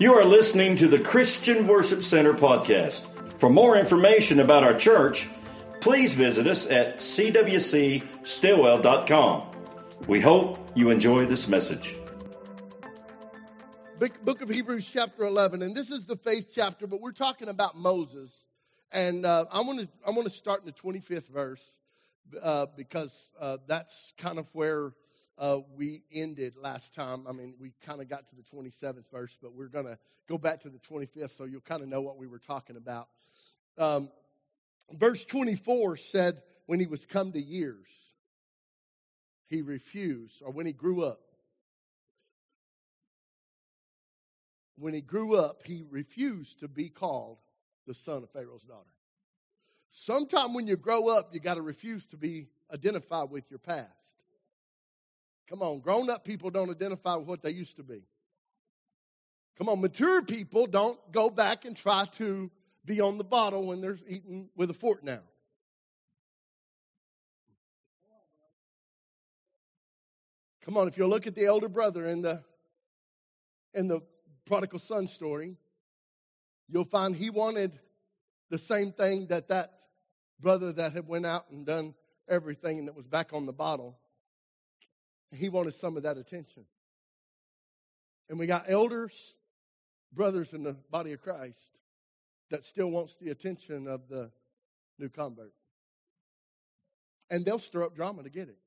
You are listening to the Christian Worship Center podcast. For more information about our church, please visit us at cwcstillwell.com. We hope you enjoy this message. Book of Hebrews, chapter 11, and this is the faith chapter, but we're talking about Moses. And uh, I want to I start in the 25th verse uh, because uh, that's kind of where uh, we ended last time. I mean, we kind of got to the 27th verse, but we're going to go back to the 25th so you'll kind of know what we were talking about. Um, verse 24 said, When he was come to years, he refused, or when he grew up. When he grew up, he refused to be called the son of Pharaoh's daughter. Sometime when you grow up, you got to refuse to be identified with your past. Come on, grown up people don't identify with what they used to be. Come on, mature people don't go back and try to be on the bottle when they're eating with a fork now. Come on, if you look at the elder brother in the in the prodigal son story, you'll find he wanted the same thing that that brother that had went out and done everything and that was back on the bottle he wanted some of that attention. And we got elders, brothers in the body of Christ that still wants the attention of the new convert. And they'll stir up drama to get it.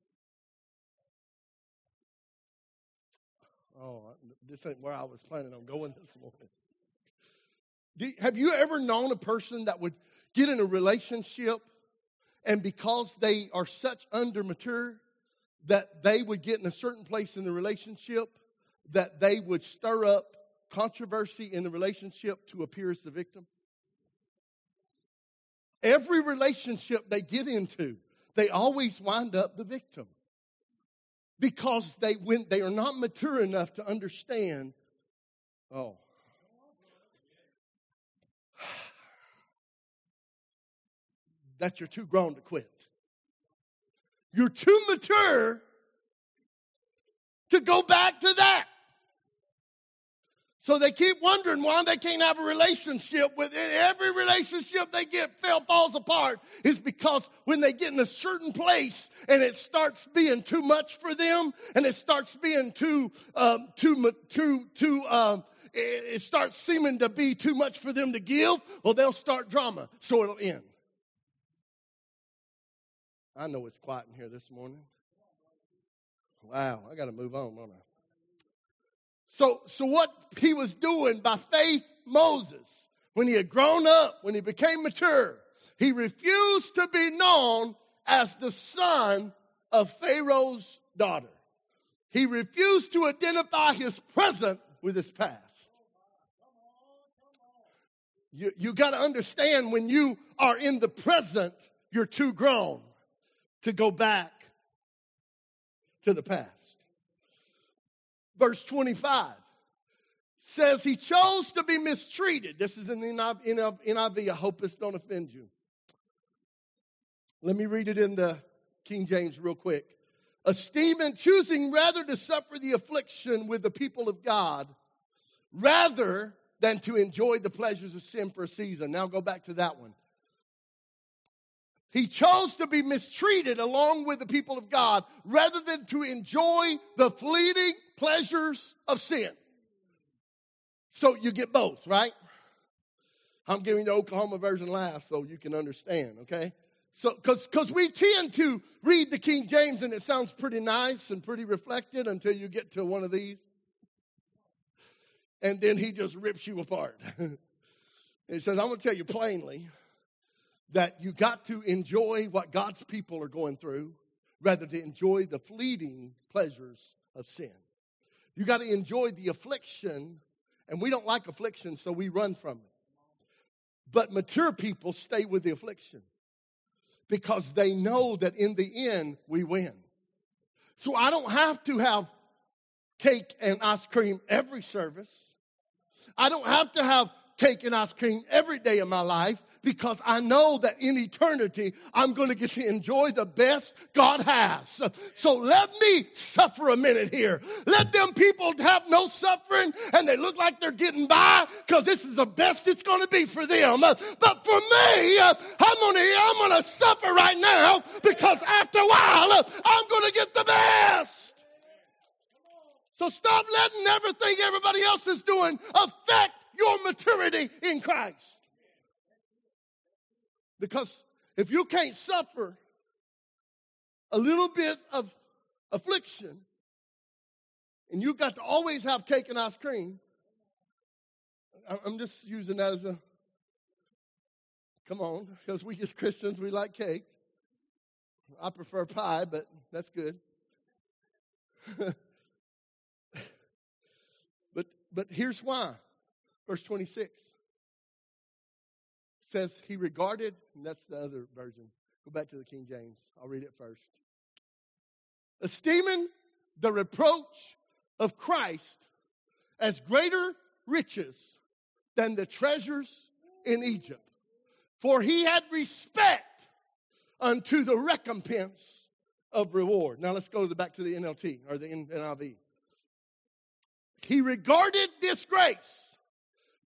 Oh, this ain't where I was planning on going this morning. have you ever known a person that would get in a relationship and because they are such under mature, that they would get in a certain place in the relationship, that they would stir up controversy in the relationship to appear as the victim? Every relationship they get into, they always wind up the victim. Because they when they are not mature enough to understand, oh. That you're too grown to quit. You're too mature to go back to that. So they keep wondering why they can't have a relationship with every relationship they get fell falls apart is because when they get in a certain place and it starts being too much for them and it starts being too um, too too too um, it, it starts seeming to be too much for them to give, well they'll start drama so it'll end. I know it's quiet in here this morning. Wow, I got to move on, don't I? So, so what he was doing by faith, Moses, when he had grown up, when he became mature, he refused to be known as the son of Pharaoh's daughter. He refused to identify his present with his past. You, you got to understand when you are in the present, you're too grown to go back to the past. Verse 25 says he chose to be mistreated. This is in the NIV. I hope this don't offend you. Let me read it in the King James real quick. Esteeming, choosing rather to suffer the affliction with the people of God rather than to enjoy the pleasures of sin for a season. Now go back to that one. He chose to be mistreated along with the people of God rather than to enjoy the fleeting pleasures of sin. So you get both, right? I'm giving the Oklahoma version last so you can understand, okay? So, cause, cause we tend to read the King James and it sounds pretty nice and pretty reflected until you get to one of these. And then he just rips you apart. he says, I'm going to tell you plainly that you got to enjoy what God's people are going through rather to enjoy the fleeting pleasures of sin. You got to enjoy the affliction, and we don't like affliction, so we run from it. But mature people stay with the affliction because they know that in the end we win. So I don't have to have cake and ice cream every service. I don't have to have and ice cream every day of my life because I know that in eternity I'm going to get to enjoy the best God has. So let me suffer a minute here. Let them people have no suffering and they look like they're getting by because this is the best it's going to be for them. But for me, I'm going to, I'm going to suffer right now because after a while I'm going to get the best. So stop letting everything everybody else is doing affect your maturity in Christ. Because if you can't suffer a little bit of affliction and you've got to always have cake and ice cream, I'm just using that as a come on, because we as Christians we like cake. I prefer pie, but that's good. but here's why. Verse 26 says he regarded, and that's the other version. Go back to the King James. I'll read it first. Esteeming the reproach of Christ as greater riches than the treasures in Egypt. For he had respect unto the recompense of reward. Now let's go back to the NLT or the NIV. He regarded disgrace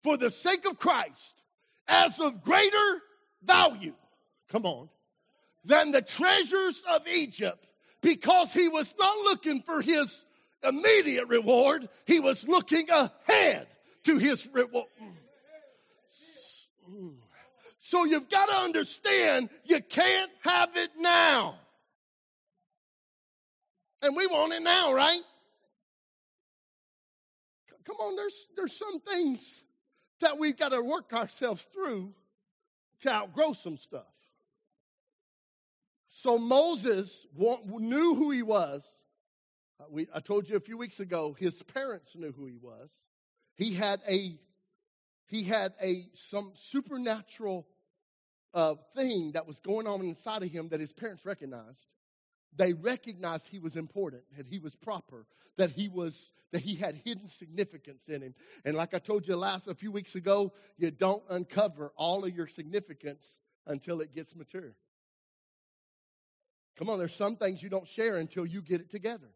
for the sake of Christ as of greater value, come on, than the treasures of Egypt because he was not looking for his immediate reward. He was looking ahead to his reward. So you've got to understand you can't have it now. And we want it now, right? Come on, there's, there's some things that we've got to work ourselves through to outgrow some stuff. So Moses knew who he was. Uh, we, I told you a few weeks ago, his parents knew who he was. He had a, he had a, some supernatural uh, thing that was going on inside of him that his parents recognized they recognized he was important, that he was proper, that he was that he had hidden significance in him. And like I told you last a few weeks ago, you don't uncover all of your significance until it gets mature. Come on, there's some things you don't share until you get it together.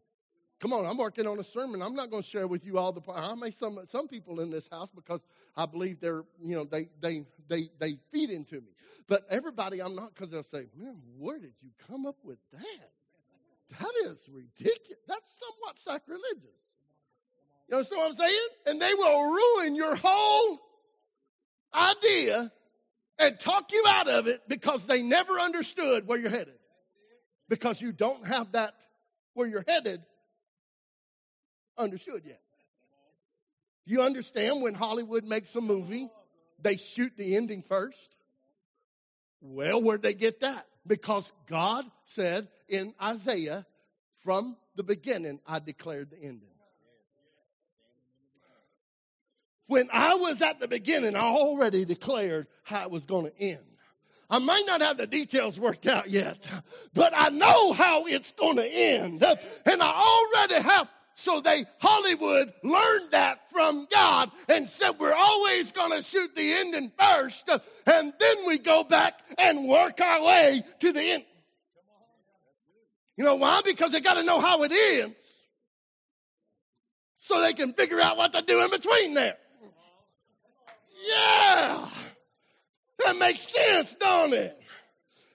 Come on, I'm working on a sermon. I'm not going to share with you all the. I may some some people in this house because I believe they're you know they they they they feed into me. But everybody, I'm not because they'll say, man, where did you come up with that? That is ridiculous. That's somewhat sacrilegious. You understand what I'm saying? And they will ruin your whole idea and talk you out of it because they never understood where you're headed. Because you don't have that where you're headed understood yet. You understand when Hollywood makes a movie, they shoot the ending first? Well, where'd they get that? Because God said in Isaiah, from the beginning, I declared the ending. When I was at the beginning, I already declared how it was going to end. I might not have the details worked out yet, but I know how it's going to end. And I already have so they, Hollywood learned that from God and said we're always going to shoot the ending first and then we go back and work our way to the end. You know why? Because they got to know how it ends so they can figure out what to do in between there. Yeah. That makes sense, don't it?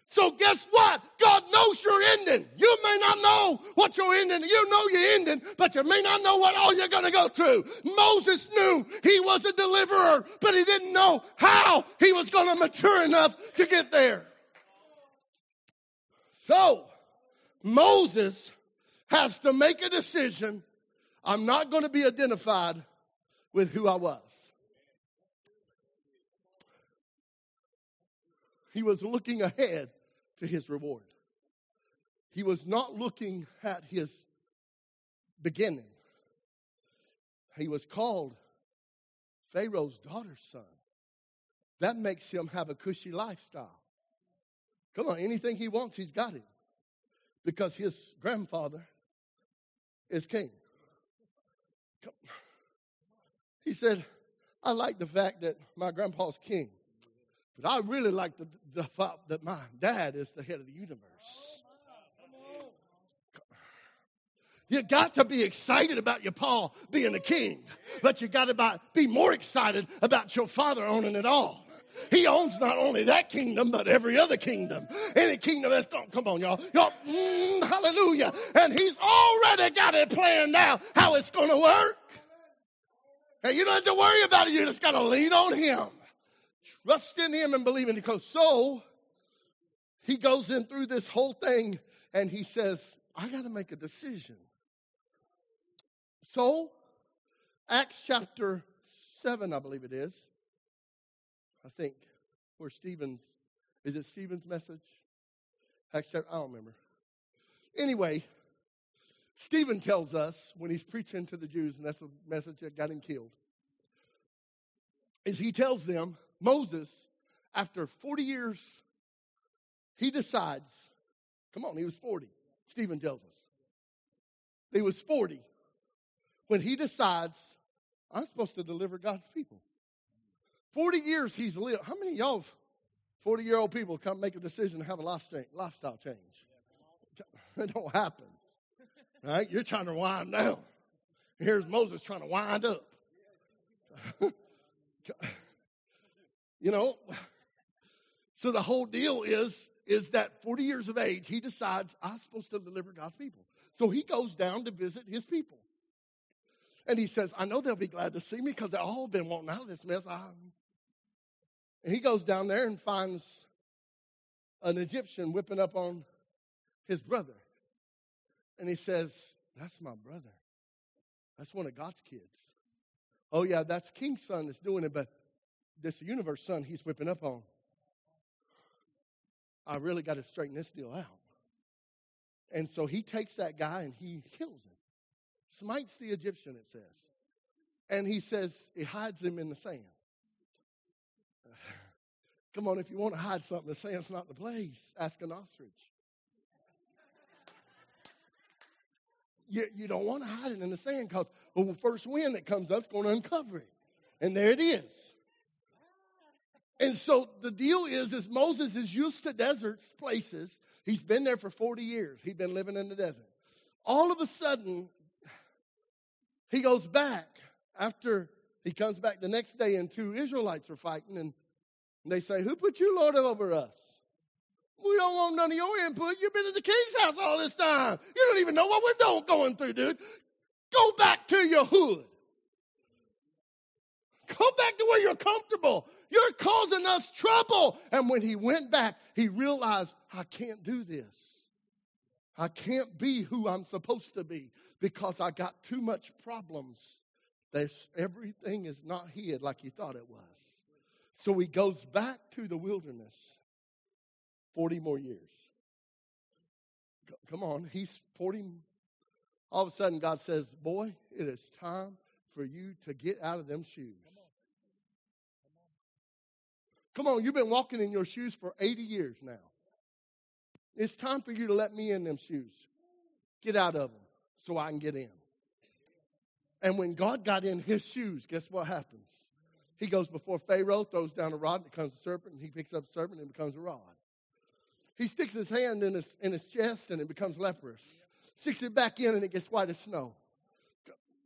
So guess what? God knows your ending. You may not know what your ending, you know your ending, but you may not know what all you're going to go through. Moses knew he was a deliverer, but he didn't know how he was going to mature enough to get there. So, Moses has to make a decision. I'm not going to be identified with who I was. He was looking ahead to his reward. He was not looking at his beginning. He was called Pharaoh's daughter's son. That makes him have a cushy lifestyle. Come on, anything he wants, he's got it. Because his grandfather is king. He said, I like the fact that my grandpa's king, but I really like the, the fact that my dad is the head of the universe. You got to be excited about your Paul being a king, but you got to be more excited about your father owning it all. He owns not only that kingdom, but every other kingdom. Any kingdom that's going, come on, y'all. Y'all, mm, hallelujah. And he's already got it planned out how it's going to work. And you don't have to worry about it. You just got to lean on him. Trust in him and believe in him. So, he goes in through this whole thing and he says, I got to make a decision. So, Acts chapter 7, I believe it is. I think, where Stephen's, is it Stephen's message? Acts chapter, I don't remember. Anyway, Stephen tells us when he's preaching to the Jews, and that's the message that got him killed, is he tells them, Moses, after 40 years, he decides, come on, he was 40. Stephen tells us. He was 40 when he decides, I'm supposed to deliver God's people. 40 years he's lived. How many y'all 40 year old people come make a decision to have a lifestyle change? It don't happen. Right? You're trying to wind down. Here's Moses trying to wind up. you know, so the whole deal is is that 40 years of age, he decides I'm supposed to deliver God's people. So he goes down to visit his people. And he says, I know they'll be glad to see me because they've all been wanting out of this mess. I... And he goes down there and finds an Egyptian whipping up on his brother. And he says, That's my brother. That's one of God's kids. Oh, yeah, that's King's son that's doing it, but this universe son he's whipping up on. I really got to straighten this deal out. And so he takes that guy and he kills him smites the Egyptian, it says. And he says he hides him in the sand. Come on, if you want to hide something, the sand's not the place. Ask an ostrich. You, you don't want to hide it in the sand because the first wind that comes up is going to uncover it. And there it is. And so the deal is, is Moses is used to deserts, places. He's been there for 40 years. He's been living in the desert. All of a sudden, he goes back after he comes back the next day, and two Israelites are fighting, and they say, Who put you Lord over us? We don't want none of your input. You've been in the king's house all this time. You don't even know what we're going through, dude. Go back to your hood. Go back to where you're comfortable. You're causing us trouble. And when he went back, he realized, I can't do this. I can't be who I'm supposed to be because I got too much problems. There's, everything is not hid like he thought it was. So he goes back to the wilderness 40 more years. Come on, he's 40. All of a sudden, God says, Boy, it is time for you to get out of them shoes. Come on, you've been walking in your shoes for 80 years now. It's time for you to let me in them shoes. Get out of them so I can get in. And when God got in his shoes, guess what happens? He goes before Pharaoh, throws down a rod, and becomes a serpent, and he picks up a serpent and becomes a rod. He sticks his hand in his, in his chest and it becomes leprous. Sticks it back in and it gets white as snow.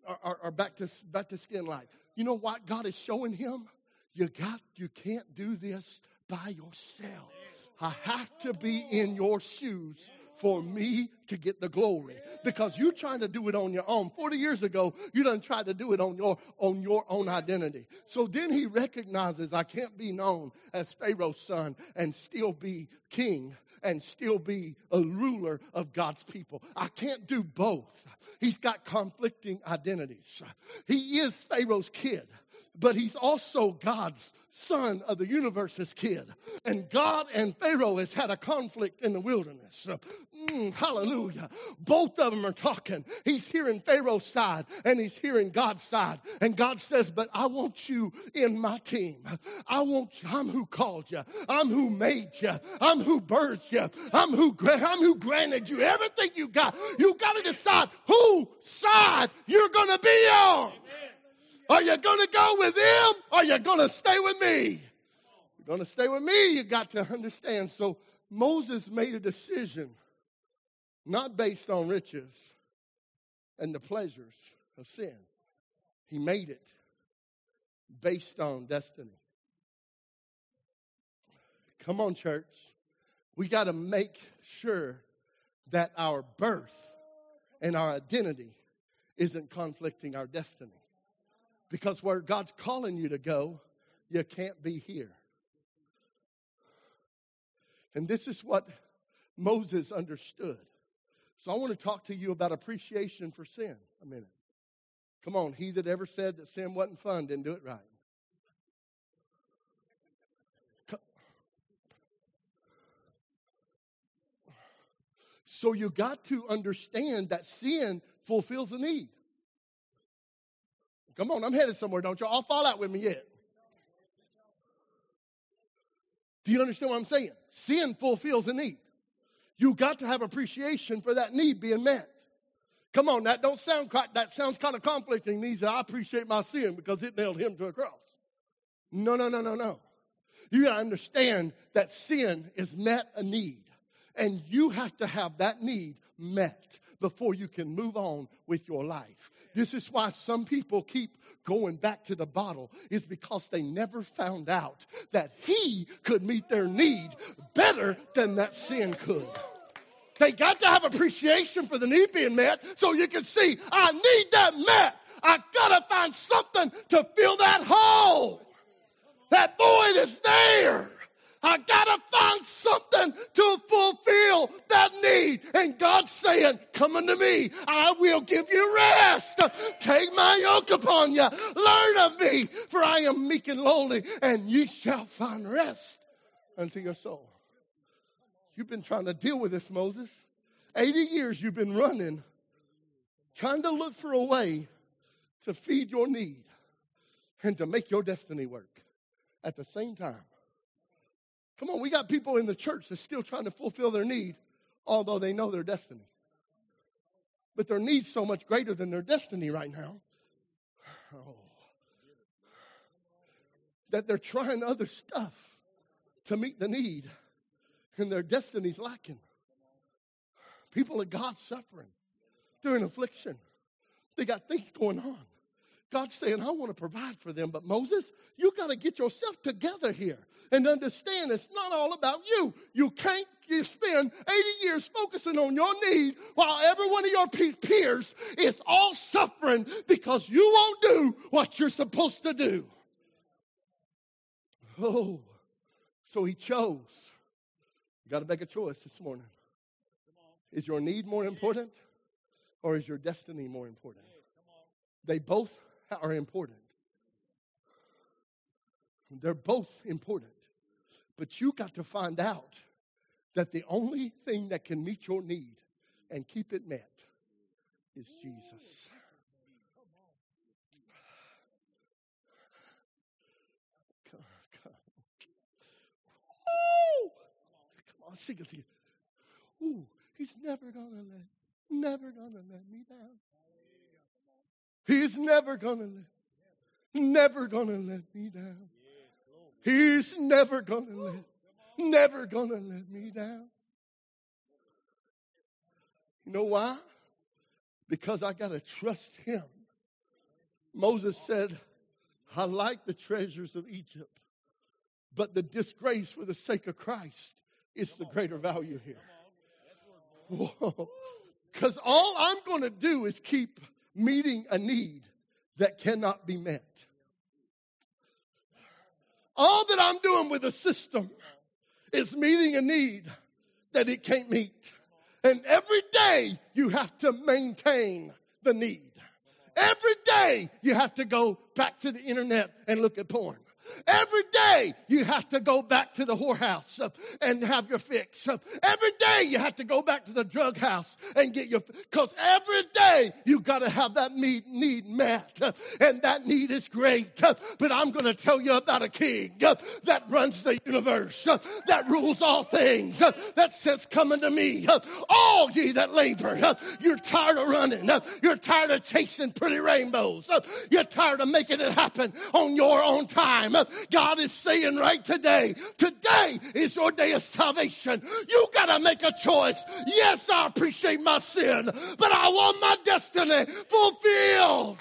Or, or, or back to back to skin light. You know what God is showing him? You got you can't do this by yourself. I have to be in your shoes for me to get the glory because you're trying to do it on your own 40 years ago you done tried to do it on your on your own identity so then he recognizes i can't be known as pharaoh's son and still be king and still be a ruler of God's people. I can't do both. He's got conflicting identities. He is Pharaoh's kid but he's also God's son of the universe's kid. And God and Pharaoh has had a conflict in the wilderness. Mm, hallelujah. Both of them are talking. He's hearing Pharaoh's side and he's hearing God's side. And God says, but I want you in my team. I want you. I'm who called you. I'm who made you. I'm who birthed you. I'm who, I'm who granted you everything you got. You got to decide whose side you're going to be on. Amen. Are you going to go with or are you going to stay with me? You're going to stay with me, you got to understand. So Moses made a decision not based on riches and the pleasures of sin. He made it based on destiny. Come on, church. We got to make sure that our birth and our identity isn't conflicting our destiny. Because where God's calling you to go, you can't be here. And this is what Moses understood. So I want to talk to you about appreciation for sin a minute. Come on, he that ever said that sin wasn't fun didn't do it right. So you got to understand that sin fulfills a need. Come on, I'm headed somewhere, don't you? All fall out with me yet. Do you understand what I'm saying? Sin fulfills a need. You got to have appreciation for that need being met. Come on, that don't sound that sounds kind of conflicting. He said, I appreciate my sin because it nailed him to a cross. No, no, no, no, no. You gotta understand that sin is met a need. And you have to have that need met before you can move on with your life. This is why some people keep going back to the bottle is because they never found out that he could meet their need better than that sin could. They got to have appreciation for the need being met so you can see, I need that met. I gotta find something to fill that hole. That void is there. I gotta find something to fulfill that need. And God's saying, come unto me. I will give you rest. Take my yoke upon you. Learn of me, for I am meek and lowly, and ye shall find rest unto your soul. You've been trying to deal with this, Moses. 80 years you've been running, trying to look for a way to feed your need and to make your destiny work at the same time. Come on, we got people in the church that's still trying to fulfill their need, although they know their destiny. But their need's so much greater than their destiny right now. Oh. That they're trying other stuff to meet the need, and their destiny's lacking. People of God suffering. They're in affliction. They got things going on. God's saying, I want to provide for them. But Moses, you got to get yourself together here and understand it's not all about you. You can't spend 80 years focusing on your need while every one of your peers is all suffering because you won't do what you're supposed to do. Oh, so he chose. You got to make a choice this morning. Is your need more important or is your destiny more important? They both are important. They're both important. But you got to find out that the only thing that can meet your need and keep it met is Jesus. Come on, come on, sing it to you. Ooh, he's never gonna let, never gonna let me down. He's never gonna let, never gonna let me down. He's never gonna let, never gonna let me down. You know why? Because I gotta trust him. Moses said, I like the treasures of Egypt, but the disgrace for the sake of Christ is the greater value here. Because all I'm going to do is keep meeting a need that cannot be met. All that I'm doing with the system is meeting a need that it can't meet. And every day you have to maintain the need. Every day you have to go back to the internet and look at porn. Every day you have to go back to the whorehouse uh, and have your fix. Uh, every day you have to go back to the drug house and get your, cause every day you gotta have that need, need met. Uh, and that need is great. Uh, but I'm gonna tell you about a king uh, that runs the universe, uh, that rules all things, that says, come unto me, all ye that labor. You're tired of running. You're tired of chasing pretty rainbows. You're tired of making it happen on your own time. God is saying right today, today is your day of salvation. You gotta make a choice. Yes, I appreciate my sin, but I want my destiny fulfilled.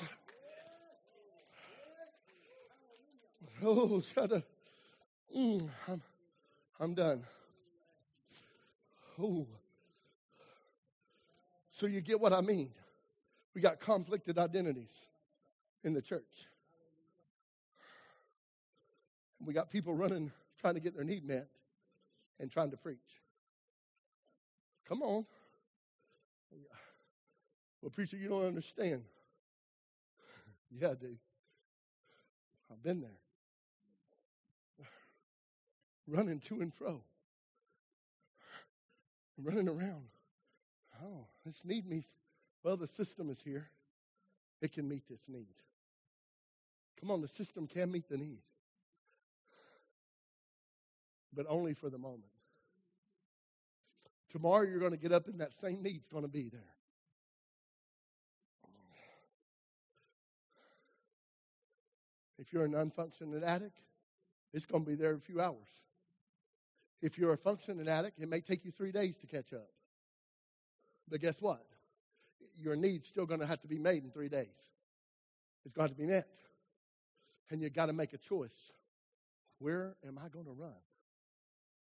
Oh, shut up. Mm, I'm, I'm done. Oh. So you get what I mean. We got conflicted identities in the church. We got people running, trying to get their need met and trying to preach. Come on. Well, preacher, you don't understand. Yeah, I do. I've been there. Running to and fro. Running around. Oh, this need me. Well, the system is here. It can meet this need. Come on, the system can meet the need but only for the moment. Tomorrow you're going to get up and that same need's going to be there. If you're an unfunctioning addict, it's going to be there in a few hours. If you're a functioning addict, it may take you three days to catch up. But guess what? Your need's still going to have to be made in three days. It's going to, to be met. And you've got to make a choice. Where am I going to run?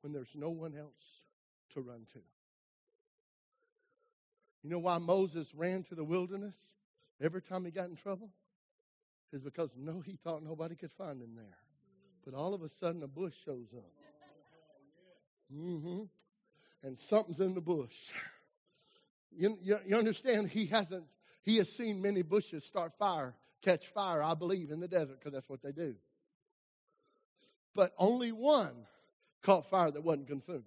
When there's no one else to run to. You know why Moses ran to the wilderness every time he got in trouble? Is because no, he thought nobody could find him there. But all of a sudden, a bush shows up. Mm-hmm. And something's in the bush. You, you, you understand? He hasn't. He has seen many bushes start fire, catch fire. I believe in the desert because that's what they do. But only one caught fire that wasn't consumed.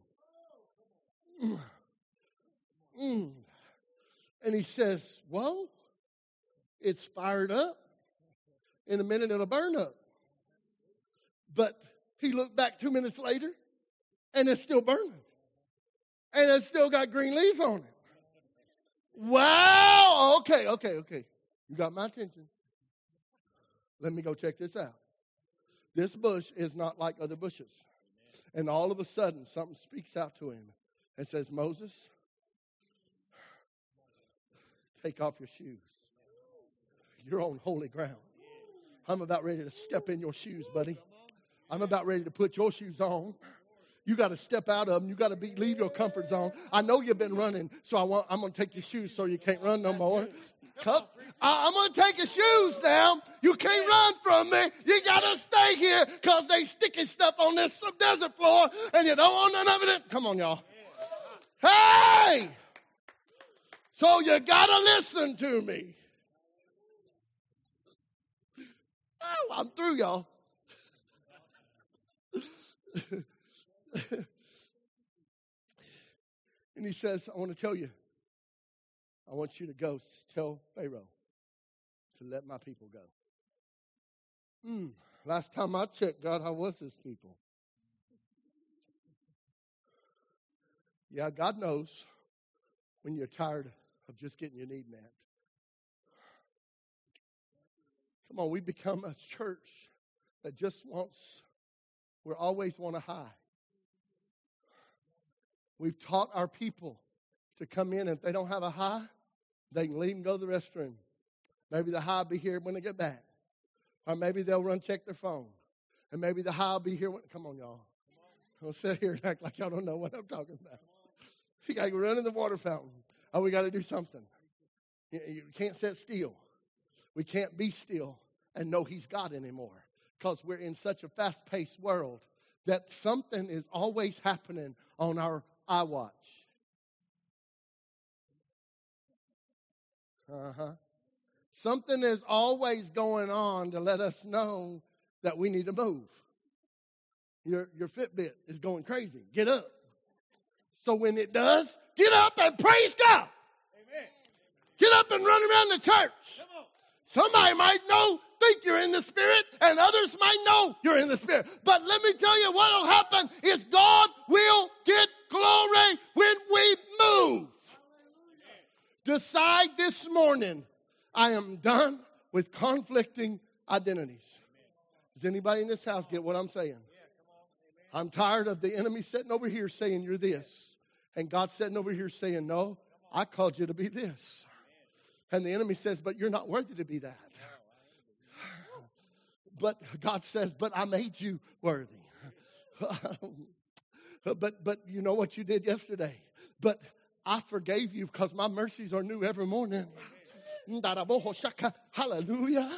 Mm. And he says, Well, it's fired up. In a minute, it'll burn up. But he looked back two minutes later, and it's still burning. And it's still got green leaves on it. Wow. Okay, okay, okay. You got my attention. Let me go check this out. This bush is not like other bushes. And all of a sudden, something speaks out to him and says, Moses, take off your shoes. You're on holy ground. I'm about ready to step in your shoes, buddy. I'm about ready to put your shoes on. You got to step out of them. You got to be leave your comfort zone. I know you've been running, so I want, I'm going to take your shoes so you can't run no more. Come, I, am going to take your shoes down. You can't run from me. You got to stay here because they sticky stuff on this desert floor and you don't want none of it. Come on, y'all. Hey! So you got to listen to me. Oh, I'm through, y'all. and he says, I want to tell you, I want you to go tell Pharaoh to let my people go. Hmm. Last time I checked, God, how was his people? Yeah, God knows when you're tired of just getting your need met. Come on, we become a church that just wants, we always want a high. We've taught our people to come in, and if they don't have a high, they can leave and go to the restroom. Maybe the high will be here when they get back. Or maybe they'll run check their phone. And maybe the high will be here when, come on, y'all. Don't sit here and act like y'all don't know what I'm talking about. You got to run in the water fountain. Oh, we got to do something. You can't sit still. We can't be still and know He's God anymore because we're in such a fast paced world that something is always happening on our iWatch. Uh huh. Something is always going on to let us know that we need to move. Your, your Fitbit is going crazy. Get up. So when it does, get up and praise God. Amen. Get up and run around the church. Somebody might know, think you're in the Spirit, and others might know you're in the Spirit. But let me tell you what will happen is God will get glory when we move. Decide this morning, I am done with conflicting identities. Does anybody in this house get what I'm saying? I'm tired of the enemy sitting over here saying you're this, and God sitting over here saying, No, I called you to be this. And the enemy says, But you're not worthy to be that. But God says, But I made you worthy. but but you know what you did yesterday. But I forgave you because my mercies are new every morning. Hallelujah.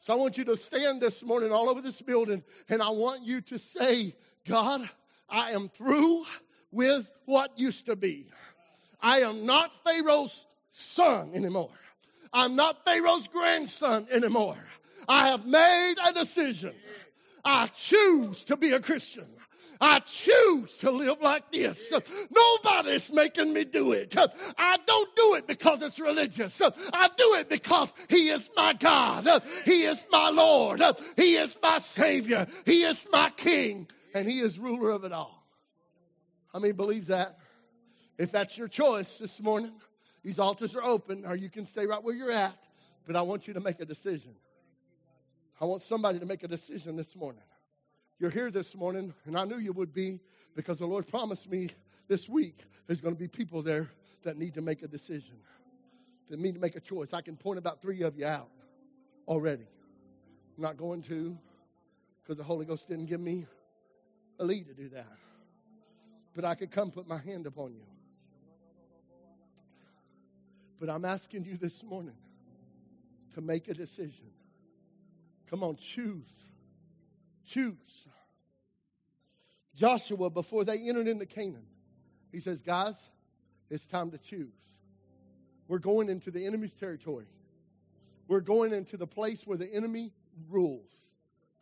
So I want you to stand this morning all over this building and I want you to say, God, I am through with what used to be. I am not Pharaoh's son anymore. I'm not Pharaoh's grandson anymore. I have made a decision. I choose to be a Christian. I choose to live like this. Nobody's making me do it. I don't do it because it's religious. I do it because He is my God. He is my Lord. He is my Savior. He is my King. And He is ruler of it all. How many believes that? If that's your choice this morning, these altars are open, or you can stay right where you're at. But I want you to make a decision. I want somebody to make a decision this morning. You're here this morning, and I knew you would be because the Lord promised me this week there's going to be people there that need to make a decision, that need to make a choice. I can point about three of you out already. I'm not going to because the Holy Ghost didn't give me a lead to do that. But I could come put my hand upon you. But I'm asking you this morning to make a decision. Come on, choose choose. Joshua, before they entered into Canaan, he says, Guys, it's time to choose. We're going into the enemy's territory. We're going into the place where the enemy rules.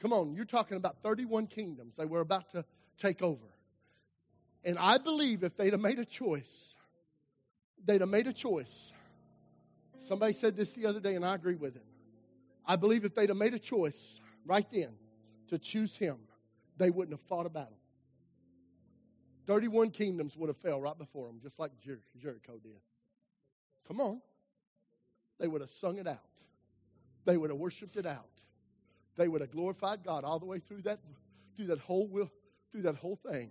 Come on, you're talking about 31 kingdoms they were about to take over. And I believe if they'd have made a choice, they'd have made a choice. Somebody said this the other day, and I agree with it. I believe if they'd have made a choice right then, to choose him, they wouldn't have fought a battle. 31 kingdoms would have fell right before them, just like Jer- Jericho did. Come on. They would have sung it out. They would have worshiped it out. They would have glorified God all the way through that, through that whole through that whole thing.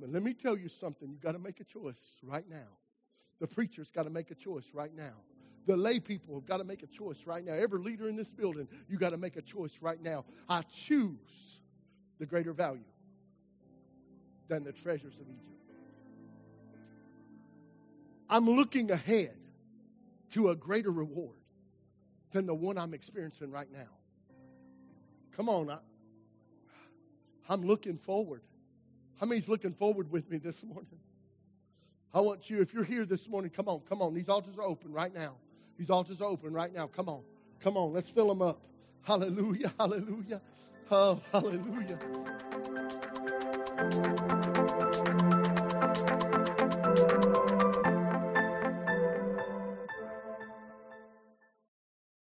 But let me tell you something. You've got to make a choice right now. The preacher's got to make a choice right now. The lay people have got to make a choice right now. Every leader in this building, you got to make a choice right now. I choose the greater value than the treasures of Egypt. I'm looking ahead to a greater reward than the one I'm experiencing right now. Come on, I, I'm looking forward. How many's looking forward with me this morning? I want you, if you're here this morning, come on, come on. These altars are open right now. These altars are open right now. Come on. Come on. Let's fill them up. Hallelujah. Hallelujah. Oh, hallelujah.